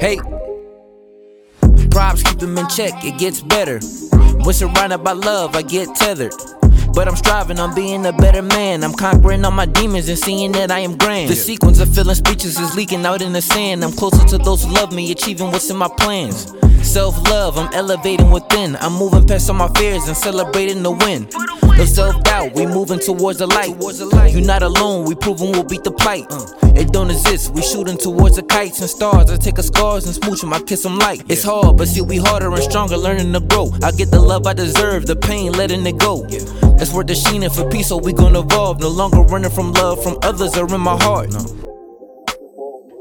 Hey, props keep them in check, it gets better. When surrounded by love, I get tethered. But I'm striving on being a better man. I'm conquering all my demons and seeing that I am grand. The sequence of feeling speeches is leaking out in the sand. I'm closer to those who love me, achieving what's in my plans. Self love, I'm elevating within. I'm moving past all my fears and celebrating the win. No self doubt, we moving towards the light. You're not alone, we proving we'll beat the plight. Uh, it don't exist, we shooting towards the kites and stars. I take a scars and smooch 'em, I kiss 'em light. It's hard, but see, we harder and stronger, learning to grow. I get the love I deserve, the pain letting it go. That's worth the sheening for peace, so we gonna evolve. No longer running from love from others are in my heart.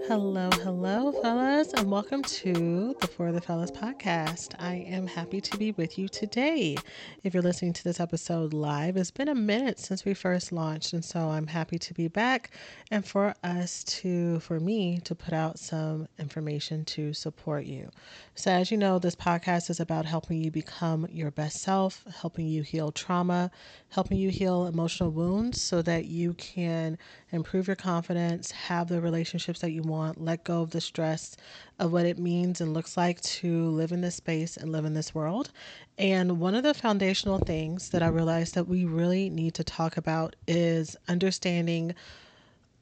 Hello, hello, fellas, and welcome to the For the Fellas podcast. I am happy to be with you today. If you're listening to this episode live, it's been a minute since we first launched, and so I'm happy to be back and for us to, for me, to put out some information to support you. So, as you know, this podcast is about helping you become your best self, helping you heal trauma, helping you heal emotional wounds so that you can improve your confidence, have the relationships that you want, let go of the stress of what it means and looks like to live in this space and live in this world. And one of the foundational things that I realized that we really need to talk about is understanding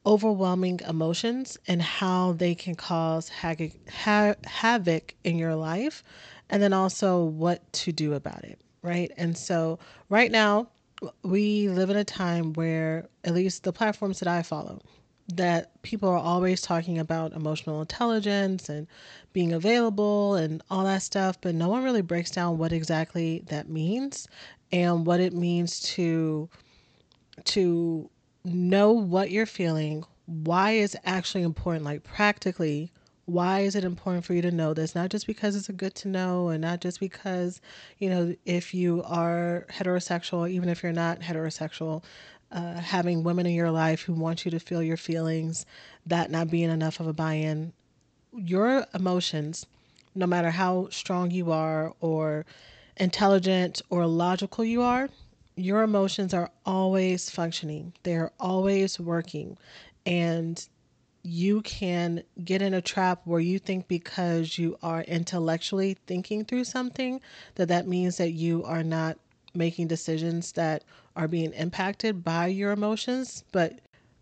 overwhelming emotions and how they can cause havoc, ha- havoc in your life, and then also what to do about it, right? And so, right now, we live in a time where, at least the platforms that I follow, that people are always talking about emotional intelligence and being available and all that stuff, but no one really breaks down what exactly that means and what it means to to know what you're feeling, why is actually important, like practically, why is it important for you to know this? Not just because it's a good to know, and not just because, you know, if you are heterosexual, even if you're not heterosexual, uh, having women in your life who want you to feel your feelings, that not being enough of a buy in. Your emotions, no matter how strong you are, or intelligent or logical you are, your emotions are always functioning, they're always working. And you can get in a trap where you think because you are intellectually thinking through something that that means that you are not making decisions that are being impacted by your emotions but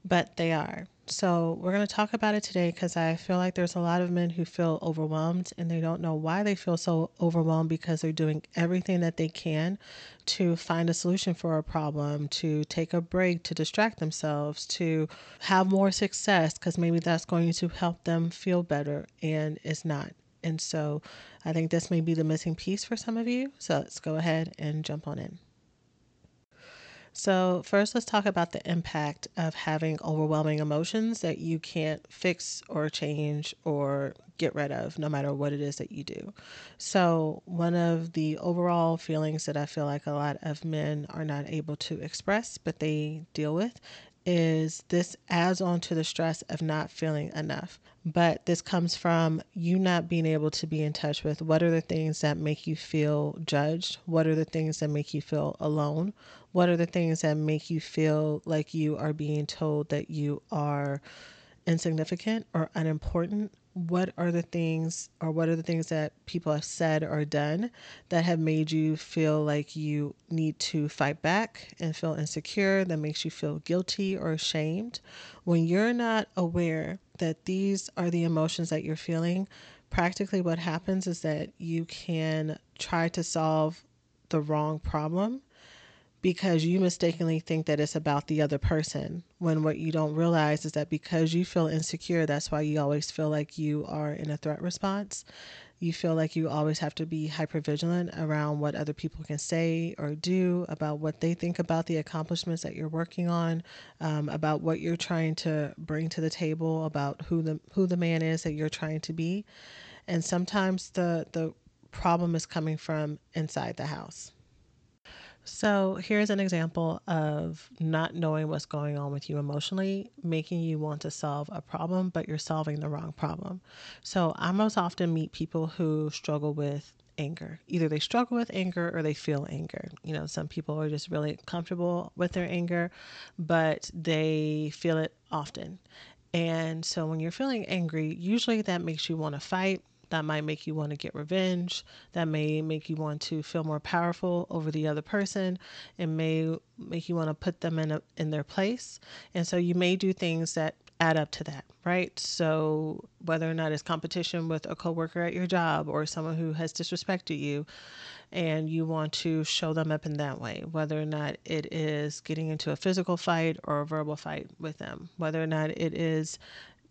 but they are. So we're going to talk about it today because i feel like there's a lot of men who feel overwhelmed and they don't know why they feel so overwhelmed because they're doing everything that they can to find a solution for a problem to take a break to distract themselves to have more success because maybe that's going to help them feel better and it's not. And so i think this may be the missing piece for some of you. So let's go ahead and jump on in so, first, let's talk about the impact of having overwhelming emotions that you can't fix or change or get rid of, no matter what it is that you do. So, one of the overall feelings that I feel like a lot of men are not able to express, but they deal with, is this adds on to the stress of not feeling enough. But this comes from you not being able to be in touch with what are the things that make you feel judged? What are the things that make you feel alone? What are the things that make you feel like you are being told that you are insignificant or unimportant? What are the things, or what are the things that people have said or done that have made you feel like you need to fight back and feel insecure, that makes you feel guilty or ashamed? When you're not aware that these are the emotions that you're feeling, practically what happens is that you can try to solve the wrong problem because you mistakenly think that it's about the other person when what you don't realize is that because you feel insecure that's why you always feel like you are in a threat response. You feel like you always have to be hyper vigilant around what other people can say or do about what they think about the accomplishments that you're working on um, about what you're trying to bring to the table about who the who the man is that you're trying to be. And sometimes the the problem is coming from inside the house so, here's an example of not knowing what's going on with you emotionally, making you want to solve a problem, but you're solving the wrong problem. So, I most often meet people who struggle with anger. Either they struggle with anger or they feel anger. You know, some people are just really comfortable with their anger, but they feel it often. And so when you're feeling angry, usually that makes you want to fight. That might make you want to get revenge. That may make you want to feel more powerful over the other person. It may make you want to put them in a, in their place. And so you may do things that add up to that, right? So whether or not it's competition with a coworker at your job or someone who has disrespected you and you want to show them up in that way, whether or not it is getting into a physical fight or a verbal fight with them, whether or not it is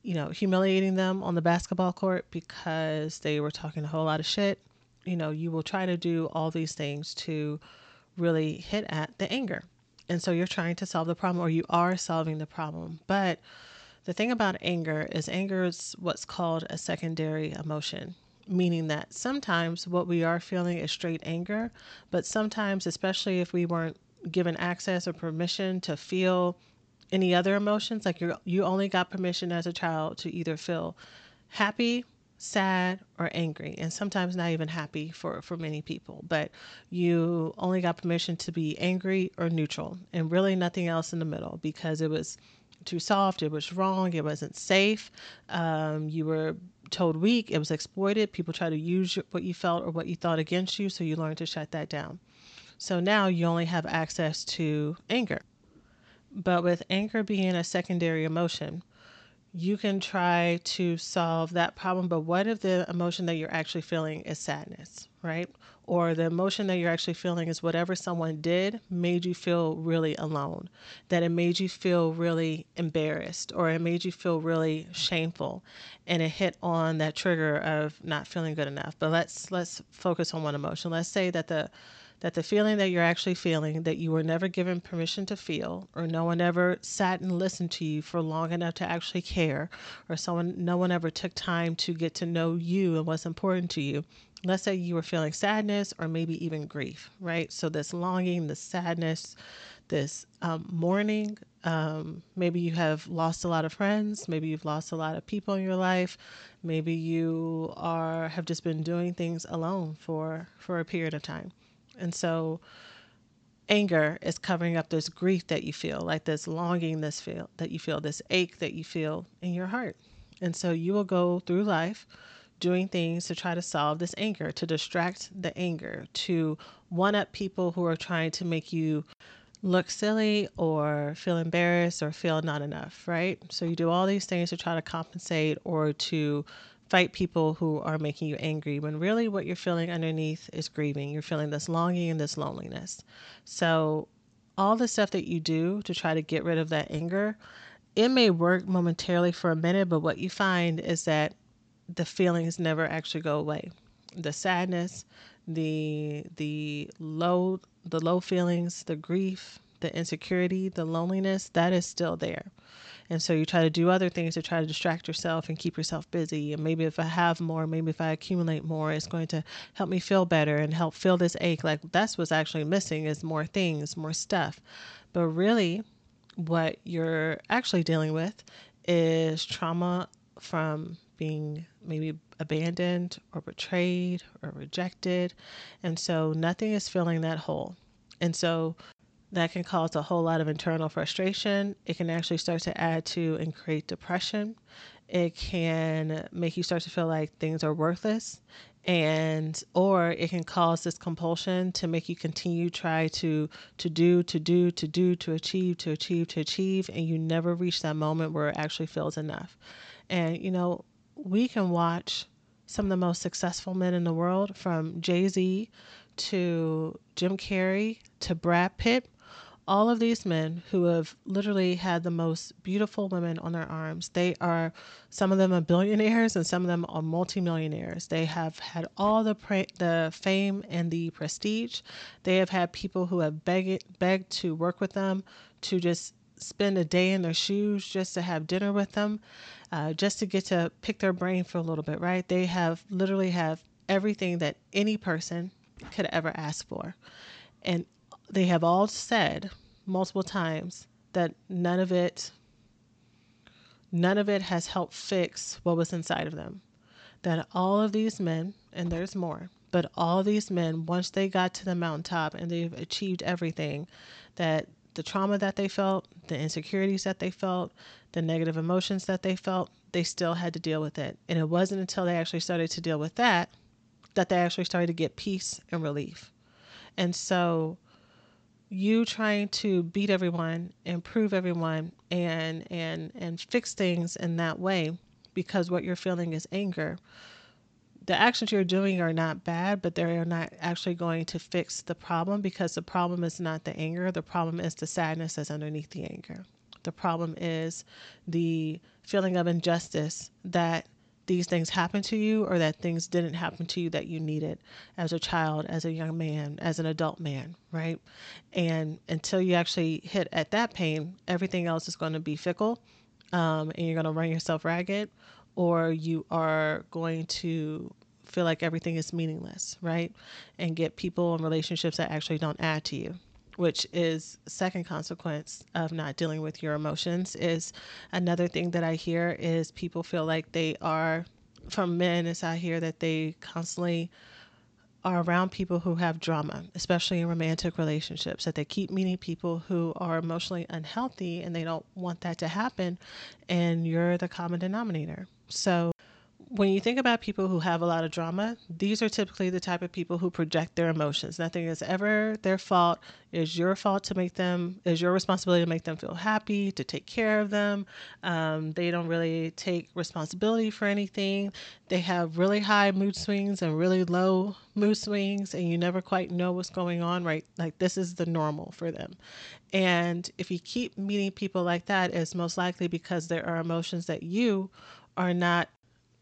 you know, humiliating them on the basketball court because they were talking a whole lot of shit. You know, you will try to do all these things to really hit at the anger. And so you're trying to solve the problem or you are solving the problem. But the thing about anger is anger is what's called a secondary emotion, meaning that sometimes what we are feeling is straight anger, but sometimes, especially if we weren't given access or permission to feel any other emotions, like you you only got permission as a child to either feel happy, sad, or angry, and sometimes not even happy for for many people, but you only got permission to be angry or neutral, and really nothing else in the middle because it was too soft, it was wrong, it wasn't safe. Um, you were told weak, it was exploited. People try to use what you felt or what you thought against you, so you learned to shut that down. So now you only have access to anger. But with anger being a secondary emotion, you can try to solve that problem. But what if the emotion that you're actually feeling is sadness, right? or the emotion that you're actually feeling is whatever someone did made you feel really alone, that it made you feel really embarrassed, or it made you feel really shameful, and it hit on that trigger of not feeling good enough. But let's let's focus on one emotion. Let's say that the that the feeling that you're actually feeling that you were never given permission to feel or no one ever sat and listened to you for long enough to actually care or someone no one ever took time to get to know you and what's important to you let's say you were feeling sadness or maybe even grief, right? So, this longing, this sadness, this um, mourning. Um, maybe you have lost a lot of friends. Maybe you've lost a lot of people in your life. Maybe you are have just been doing things alone for for a period of time, and so anger is covering up this grief that you feel, like this longing, this feel that you feel, this ache that you feel in your heart, and so you will go through life doing things to try to solve this anger, to distract the anger, to one up people who are trying to make you look silly or feel embarrassed or feel not enough, right? So you do all these things to try to compensate or to fight people who are making you angry when really what you're feeling underneath is grieving. You're feeling this longing and this loneliness. So all the stuff that you do to try to get rid of that anger, it may work momentarily for a minute, but what you find is that the feelings never actually go away. The sadness, the the low the low feelings, the grief, the insecurity, the loneliness, that is still there. And so you try to do other things to try to distract yourself and keep yourself busy. And maybe if I have more, maybe if I accumulate more, it's going to help me feel better and help fill this ache. Like that's what's actually missing is more things, more stuff. But really, what you're actually dealing with is trauma from being maybe abandoned or betrayed or rejected. And so nothing is filling that hole. And so that can cause a whole lot of internal frustration. It can actually start to add to and create depression. It can make you start to feel like things are worthless and or it can cause this compulsion to make you continue try to to do to do to do to achieve to achieve to achieve and you never reach that moment where it actually feels enough and you know we can watch some of the most successful men in the world, from Jay Z to Jim Carrey to Brad Pitt, all of these men who have literally had the most beautiful women on their arms. They are, some of them are billionaires and some of them are multimillionaires. They have had all the pra- the fame and the prestige. They have had people who have begged, begged to work with them, to just spend a day in their shoes, just to have dinner with them uh, just to get to pick their brain for a little bit, right? They have literally have everything that any person could ever ask for. And they have all said multiple times that none of it none of it has helped fix what was inside of them. That all of these men, and there's more, but all these men, once they got to the mountaintop and they've achieved everything, that the trauma that they felt, the insecurities that they felt, the negative emotions that they felt, they still had to deal with it. And it wasn't until they actually started to deal with that that they actually started to get peace and relief. And so you trying to beat everyone, improve everyone and and and fix things in that way because what you're feeling is anger. The actions you're doing are not bad, but they are not actually going to fix the problem because the problem is not the anger. The problem is the sadness that's underneath the anger. The problem is the feeling of injustice that these things happen to you or that things didn't happen to you that you needed as a child, as a young man, as an adult man, right? And until you actually hit at that pain, everything else is going to be fickle um, and you're going to run yourself ragged or you are going to feel like everything is meaningless, right? And get people and relationships that actually don't add to you which is second consequence of not dealing with your emotions is another thing that i hear is people feel like they are from men as i hear that they constantly are around people who have drama especially in romantic relationships that they keep meeting people who are emotionally unhealthy and they don't want that to happen and you're the common denominator. So when you think about people who have a lot of drama, these are typically the type of people who project their emotions. Nothing is ever their fault. It's your fault to make them, it's your responsibility to make them feel happy, to take care of them. Um, they don't really take responsibility for anything. They have really high mood swings and really low mood swings, and you never quite know what's going on, right? Like this is the normal for them. And if you keep meeting people like that, it's most likely because there are emotions that you are not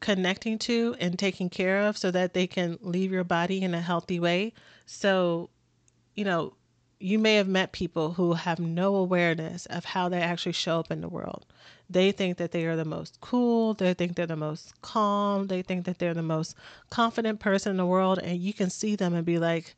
connecting to and taking care of so that they can leave your body in a healthy way. So, you know, you may have met people who have no awareness of how they actually show up in the world. They think that they are the most cool, they think they're the most calm, they think that they're the most confident person in the world, and you can see them and be like,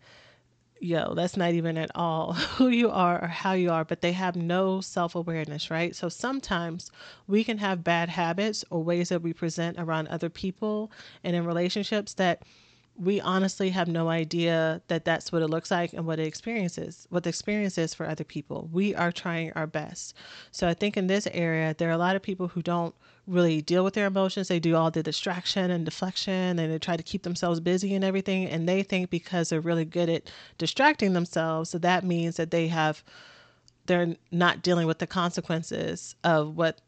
yo, that's not even at all who you are or how you are, but they have no self awareness, right? So sometimes we can have bad habits or ways that we present around other people and in relationships that we honestly have no idea that that's what it looks like and what it experiences, what the experience is for other people. We are trying our best. So I think in this area, there are a lot of people who don't really deal with their emotions. They do all the distraction and deflection and they try to keep themselves busy and everything. And they think because they're really good at distracting themselves, so that means that they have, they're not dealing with the consequences of what,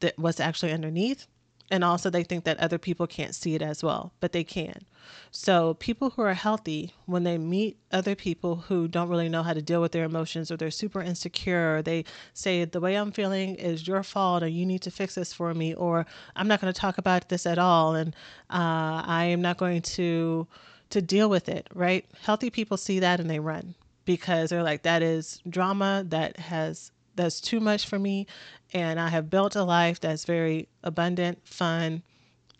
the, what's actually underneath and also they think that other people can't see it as well, but they can. So, people who are healthy, when they meet other people who don't really know how to deal with their emotions or they're super insecure, or they say, The way I'm feeling is your fault, or you need to fix this for me, or I'm not going to talk about this at all, and uh, I am not going to to deal with it, right? Healthy people see that and they run because they're like, that is drama that has that's too much for me and I have built a life that's very abundant, fun,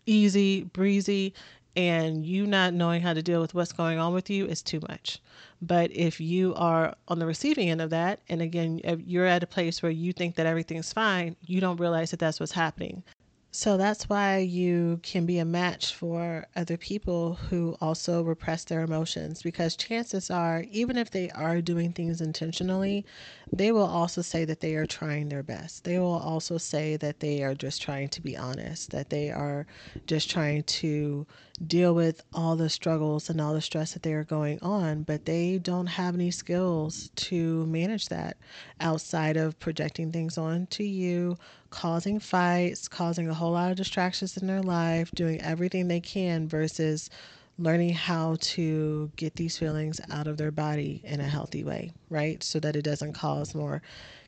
easy, breezy, and you not knowing how to deal with what's going on with you is too much. But if you are on the receiving end of that, and again, you're at a place where you think that everything's fine, you don't realize that that's what's happening. So that's why you can be a match for other people who also repress their emotions because chances are, even if they are doing things intentionally, they will also say that they are trying their best. They will also say that they are just trying to be honest, that they are just trying to deal with all the struggles and all the stress that they are going on, but they don't have any skills to manage that outside of projecting things onto you causing fights, causing a whole lot of distractions in their life, doing everything they can versus learning how to get these feelings out of their body in a healthy way, right? So that it doesn't cause more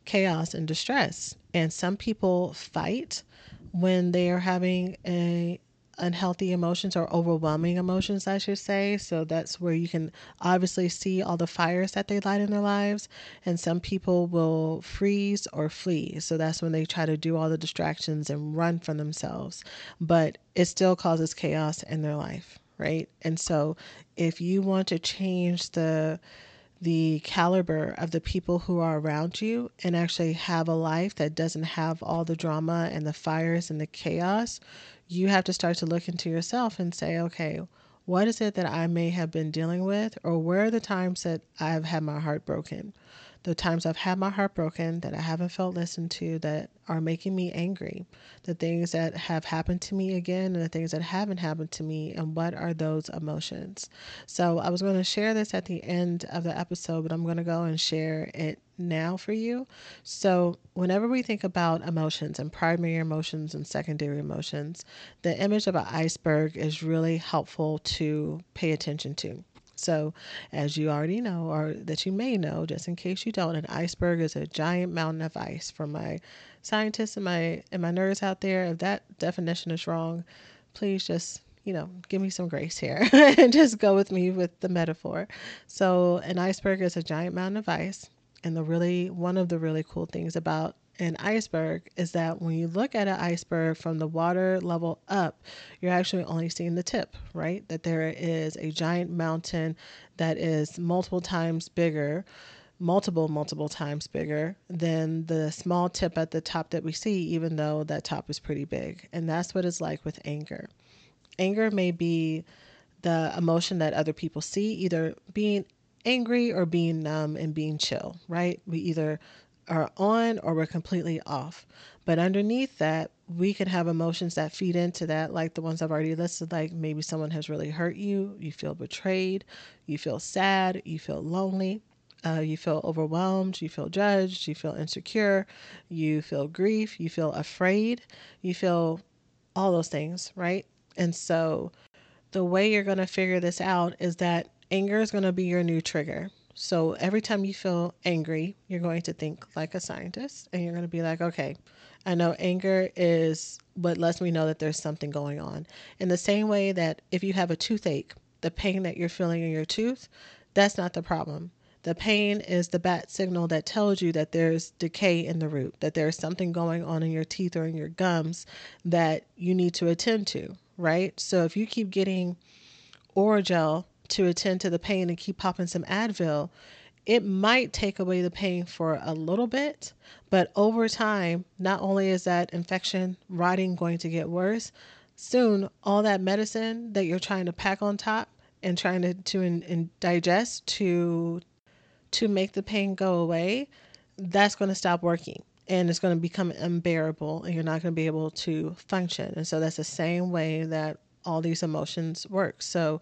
chaos and distress. And some people fight when they are having a unhealthy emotions or overwhelming emotions, I should say. So that's where you can obviously see all the fires that they light in their lives. And some people will freeze or flee. So that's when they try to do all the distractions and run from themselves. But it still causes chaos in their life, right? And so if you want to change the the caliber of the people who are around you and actually have a life that doesn't have all the drama and the fires and the chaos, you have to start to look into yourself and say, okay, what is it that I may have been dealing with, or where are the times that I've had my heart broken? The times I've had my heart broken that I haven't felt listened to that are making me angry, the things that have happened to me again, and the things that haven't happened to me, and what are those emotions. So I was going to share this at the end of the episode, but I'm going to go and share it now for you. So, whenever we think about emotions and primary emotions and secondary emotions, the image of an iceberg is really helpful to pay attention to. So, as you already know, or that you may know, just in case you don't, an iceberg is a giant mountain of ice. For my scientists and my and my nerds out there, if that definition is wrong, please just you know give me some grace here and just go with me with the metaphor. So, an iceberg is a giant mountain of ice, and the really one of the really cool things about an iceberg is that when you look at an iceberg from the water level up, you're actually only seeing the tip, right? That there is a giant mountain that is multiple times bigger, multiple, multiple times bigger than the small tip at the top that we see, even though that top is pretty big. And that's what it's like with anger. Anger may be the emotion that other people see, either being angry or being numb and being chill, right? We either are on or we're completely off. But underneath that, we can have emotions that feed into that, like the ones I've already listed, like maybe someone has really hurt you, you feel betrayed, you feel sad, you feel lonely, uh, you feel overwhelmed, you feel judged, you feel insecure, you feel grief, you feel afraid, you feel all those things, right? And so the way you're going to figure this out is that anger is going to be your new trigger. So every time you feel angry, you're going to think like a scientist and you're going to be like, okay, I know anger is what lets me know that there's something going on. In the same way that if you have a toothache, the pain that you're feeling in your tooth, that's not the problem. The pain is the bat signal that tells you that there's decay in the root, that there's something going on in your teeth or in your gums that you need to attend to, right? So if you keep getting Orajel to attend to the pain and keep popping some Advil, it might take away the pain for a little bit, but over time, not only is that infection rotting going to get worse, soon all that medicine that you're trying to pack on top and trying to, to in, in digest to to make the pain go away, that's going to stop working and it's going to become unbearable and you're not going to be able to function. And so that's the same way that all these emotions work. So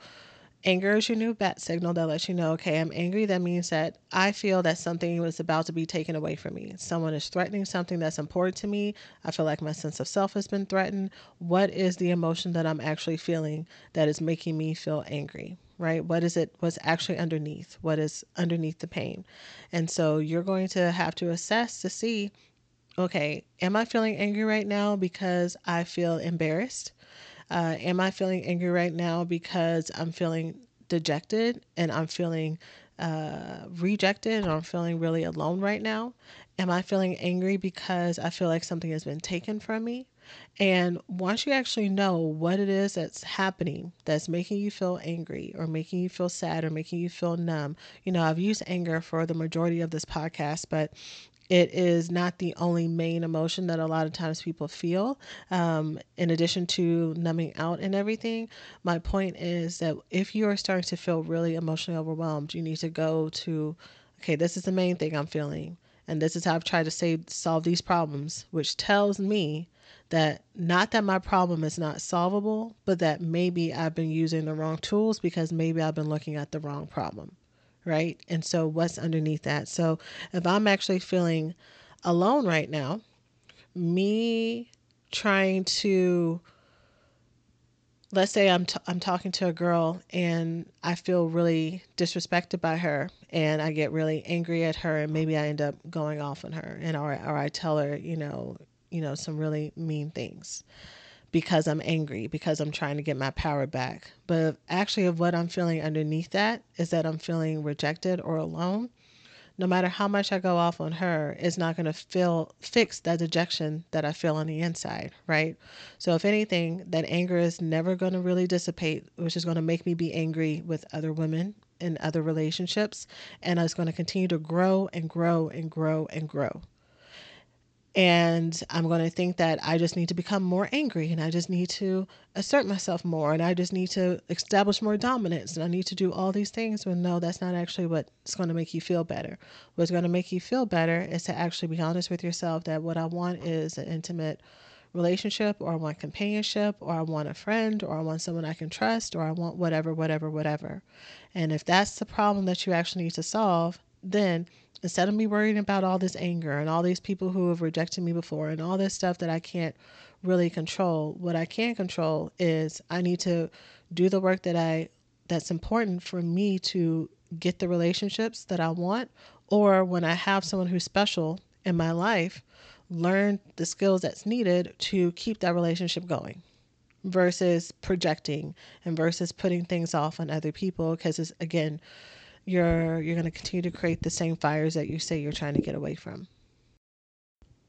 Anger is your new bat signal that lets you know, okay, I'm angry. That means that I feel that something was about to be taken away from me. Someone is threatening something that's important to me. I feel like my sense of self has been threatened. What is the emotion that I'm actually feeling that is making me feel angry? Right? What is it? What's actually underneath? What is underneath the pain? And so you're going to have to assess to see, okay, am I feeling angry right now because I feel embarrassed? Uh, am I feeling angry right now because I'm feeling dejected and I'm feeling uh, rejected and I'm feeling really alone right now? Am I feeling angry because I feel like something has been taken from me? And once you actually know what it is that's happening that's making you feel angry or making you feel sad or making you feel numb, you know, I've used anger for the majority of this podcast, but it is not the only main emotion that a lot of times people feel. Um, in addition to numbing out and everything, my point is that if you are starting to feel really emotionally overwhelmed, you need to go to, okay, this is the main thing I'm feeling. And this is how I've tried to save, solve these problems, which tells me that not that my problem is not solvable, but that maybe I've been using the wrong tools because maybe I've been looking at the wrong problem right? And so what's underneath that? So if I'm actually feeling alone right now, me trying to let's say I'm t- I'm talking to a girl and I feel really disrespected by her and I get really angry at her and maybe I end up going off on her and or or I tell her, you know, you know some really mean things because I'm angry, because I'm trying to get my power back. But actually, of what I'm feeling underneath that is that I'm feeling rejected or alone. No matter how much I go off on her, it's not going to feel fix that dejection that I feel on the inside, right? So if anything, that anger is never going to really dissipate, which is going to make me be angry with other women in other relationships, and it's going to continue to grow and grow and grow and grow. And I'm going to think that I just need to become more angry and I just need to assert myself more and I just need to establish more dominance and I need to do all these things when no, that's not actually what's going to make you feel better. What's going to make you feel better is to actually be honest with yourself that what I want is an intimate relationship or I want companionship or I want a friend or I want someone I can trust or I want whatever, whatever, whatever. And if that's the problem that you actually need to solve, then instead of me worrying about all this anger and all these people who have rejected me before and all this stuff that I can't really control, what I can control is I need to do the work that I that's important for me to get the relationships that I want or when I have someone who's special in my life, learn the skills that's needed to keep that relationship going versus projecting and versus putting things off on other people because it's again you're you're going to continue to create the same fires that you say you're trying to get away from.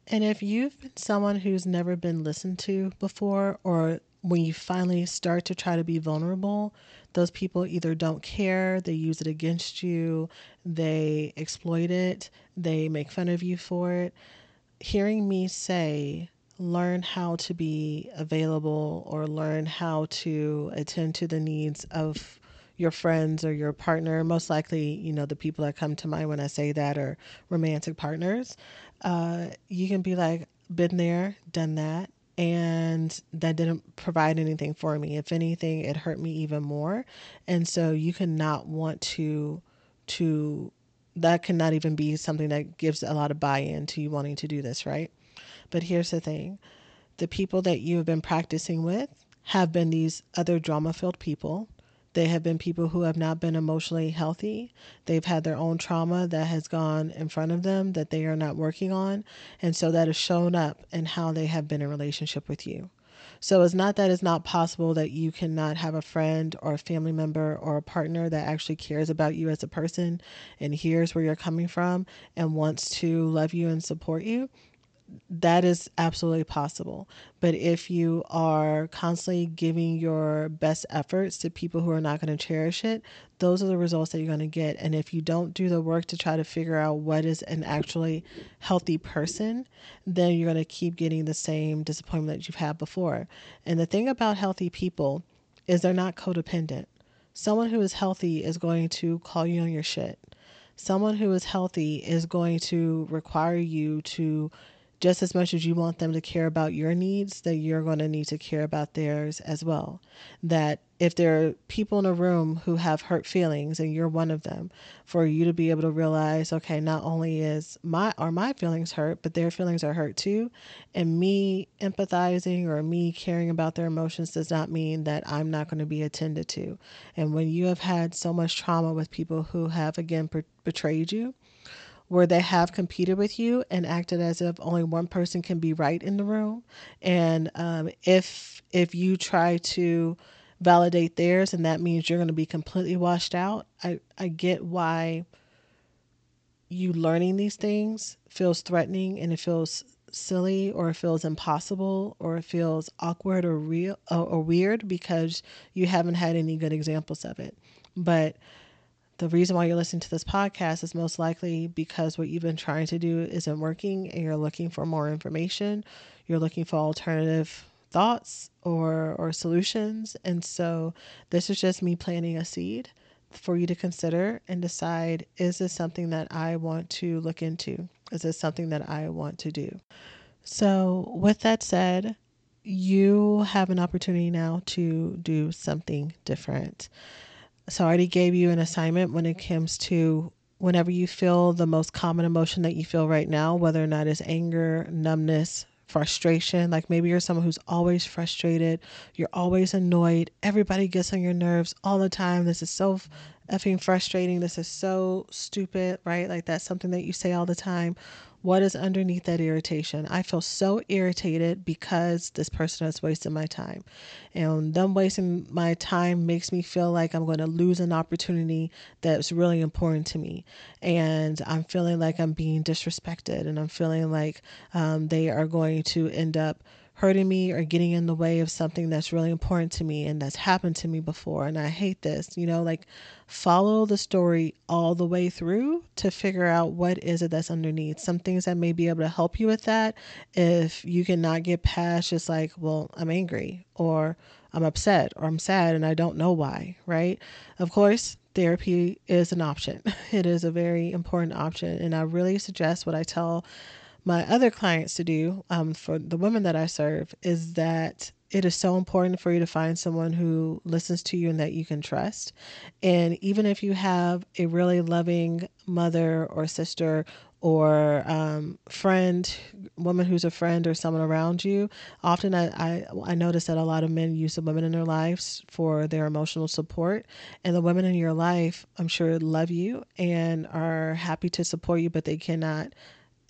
And if you've been someone who's never been listened to before or when you finally start to try to be vulnerable, those people either don't care, they use it against you, they exploit it, they make fun of you for it. Hearing me say, learn how to be available or learn how to attend to the needs of your friends or your partner. Most likely, you know, the people that come to mind when I say that are romantic partners. Uh, you can be like, been there, done that. And that didn't provide anything for me. If anything, it hurt me even more. And so you cannot want to, to, that cannot even be something that gives a lot of buy in to you wanting to do this, right? But here's the thing the people that you have been practicing with have been these other drama filled people they have been people who have not been emotionally healthy. They've had their own trauma that has gone in front of them that they are not working on. And so that has shown up in how they have been in relationship with you. So it's not that it's not possible that you cannot have a friend or a family member or a partner that actually cares about you as a person and hears where you're coming from and wants to love you and support you that is absolutely possible. But if you are constantly giving your best efforts to people who are not going to cherish it, those are the results that you're going to get. And if you don't do the work to try to figure out what is an actually healthy person, then you're going to keep getting the same disappointment that you've had before. And the thing about healthy people is they're not codependent. Someone who is healthy is going to call you on your shit. Someone who is healthy is going to require you to just as much as you want them to care about your needs, that you're going to need to care about theirs as well. That if there are people in a room who have hurt feelings and you're one of them, for you to be able to realize, okay, not only is my are my feelings hurt, but their feelings are hurt too. And me empathizing or me caring about their emotions does not mean that I'm not going to be attended to. And when you have had so much trauma with people who have again betrayed you, where they have competed with you and acted as if only one person can be right in the room. And um, if if you try to validate theirs, and that means you're going to be completely washed out. I I get why you learning these things feels threatening and it feels silly or it feels impossible or it feels awkward or real or, or weird because you haven't had any good examples of it. But the reason why you're listening to this podcast is most likely because what you've been trying to do isn't working and you're looking for more information. You're looking for alternative thoughts or or solutions. And so this is just me planting a seed for you to consider and decide is this something that I want to look into? Is this something that I want to do? So, with that said, you have an opportunity now to do something different. So I already gave you an assignment when it comes to whenever you feel the most common emotion that you feel right now, whether or not it's anger, numbness, frustration. Like maybe you're someone who's always frustrated, you're always annoyed, everybody gets on your nerves all the time. This is so effing frustrating. This is so stupid, right? Like that's something that you say all the time. What is underneath that irritation? I feel so irritated because this person has wasted my time. And them wasting my time makes me feel like I'm going to lose an opportunity that's really important to me. And I'm feeling like I'm being disrespected and I'm feeling like um, they are going to end up hurting me or getting in the way of something that's really important to me and that's happened to me before and I hate this. You know, like follow the story all the way through to figure out what is it that's underneath. Some things that may be able to help you with that if you cannot get past just like, well, I'm angry or I'm upset or I'm sad and I don't know why, right? Of course, therapy is an option. It is a very important option and I really suggest what I tell my other clients to do um, for the women that I serve is that it is so important for you to find someone who listens to you and that you can trust. And even if you have a really loving mother or sister or um, friend, woman who's a friend or someone around you, often I, I, I notice that a lot of men use the women in their lives for their emotional support. And the women in your life, I'm sure, love you and are happy to support you, but they cannot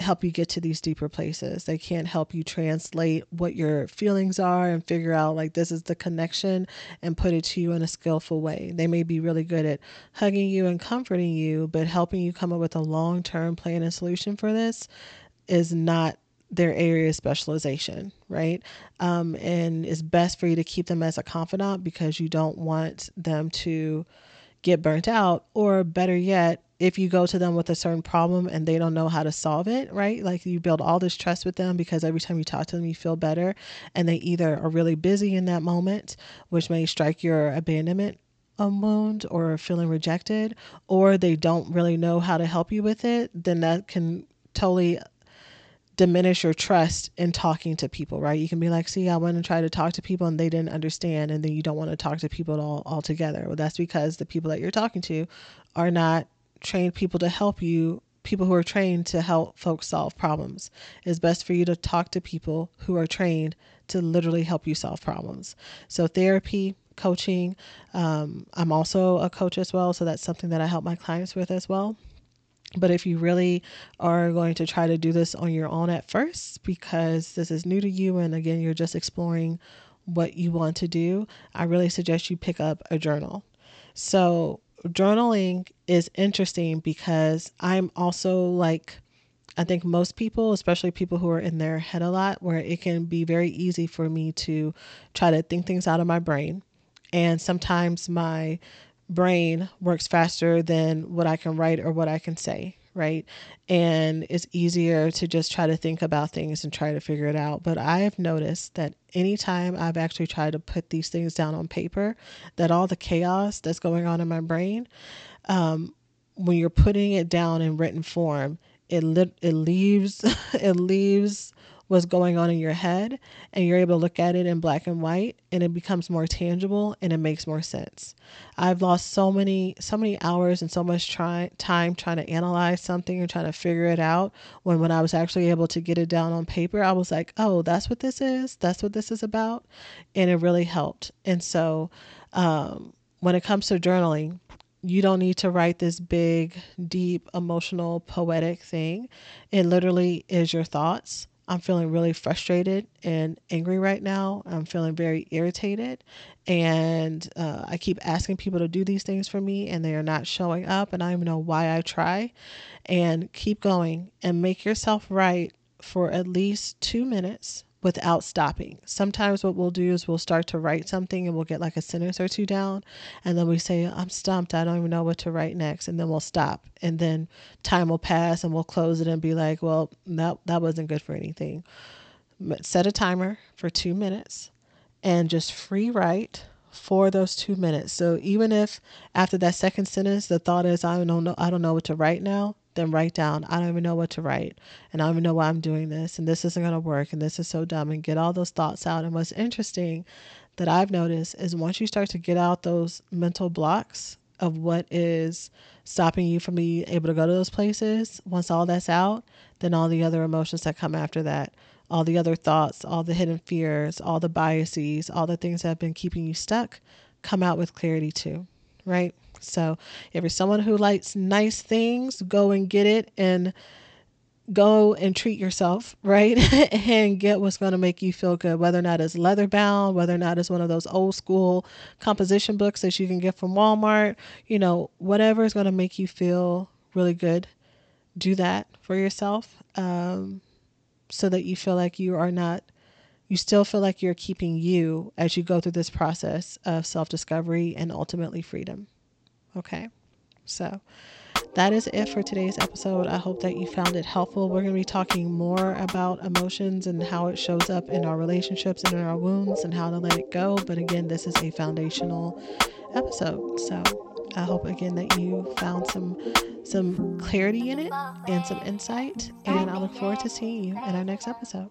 help you get to these deeper places. They can't help you translate what your feelings are and figure out like this is the connection and put it to you in a skillful way. They may be really good at hugging you and comforting you, but helping you come up with a long term plan and solution for this is not their area of specialization, right? Um, and it's best for you to keep them as a confidant because you don't want them to get burnt out, or better yet, if you go to them with a certain problem and they don't know how to solve it, right? Like you build all this trust with them because every time you talk to them, you feel better. And they either are really busy in that moment, which may strike your abandonment um, wound or feeling rejected, or they don't really know how to help you with it, then that can totally diminish your trust in talking to people, right? You can be like, see, I went and tried to talk to people and they didn't understand, and then you don't want to talk to people at all altogether. Well, that's because the people that you're talking to are not trained people to help you people who are trained to help folks solve problems. It's best for you to talk to people who are trained to literally help you solve problems. So, therapy, coaching, um, I'm also a coach as well. So, that's something that I help my clients with as well. But if you really are going to try to do this on your own at first, because this is new to you, and again, you're just exploring what you want to do, I really suggest you pick up a journal. So, journaling is interesting because I'm also like, I think most people, especially people who are in their head a lot, where it can be very easy for me to try to think things out of my brain. And sometimes my brain works faster than what I can write or what I can say right? And it's easier to just try to think about things and try to figure it out. But I have noticed that anytime I've actually tried to put these things down on paper, that all the chaos that's going on in my brain, um, when you're putting it down in written form, it li- it leaves it leaves what's going on in your head and you're able to look at it in black and white and it becomes more tangible and it makes more sense. I've lost so many so many hours and so much try, time trying to analyze something and trying to figure it out when when I was actually able to get it down on paper I was like, "Oh, that's what this is. That's what this is about." And it really helped. And so um, when it comes to journaling, you don't need to write this big, deep, emotional, poetic thing. It literally is your thoughts. I'm feeling really frustrated and angry right now. I'm feeling very irritated. And uh, I keep asking people to do these things for me, and they are not showing up. And I don't even know why I try. And keep going and make yourself right for at least two minutes without stopping. Sometimes what we'll do is we'll start to write something and we'll get like a sentence or two down and then we say I'm stumped, I don't even know what to write next and then we'll stop and then time will pass and we'll close it and be like, well, that that wasn't good for anything. Set a timer for 2 minutes and just free write for those 2 minutes. So even if after that second sentence the thought is I don't know I don't know what to write now, then write down, I don't even know what to write, and I don't even know why I'm doing this, and this isn't going to work, and this is so dumb, and get all those thoughts out. And what's interesting that I've noticed is once you start to get out those mental blocks of what is stopping you from being able to go to those places, once all that's out, then all the other emotions that come after that, all the other thoughts, all the hidden fears, all the biases, all the things that have been keeping you stuck come out with clarity too, right? So if you're someone who likes nice things, go and get it and go and treat yourself, right? and get what's going to make you feel good, whether or not it's leather bound, whether or not it's one of those old school composition books that you can get from Walmart, you know, whatever is going to make you feel really good. Do that for yourself um, so that you feel like you are not you still feel like you're keeping you as you go through this process of self discovery and ultimately freedom. Okay. So that is it for today's episode. I hope that you found it helpful. We're going to be talking more about emotions and how it shows up in our relationships and in our wounds and how to let it go. But again, this is a foundational episode. So I hope again that you found some some clarity in it and some insight. And I look forward to seeing you in our next episode.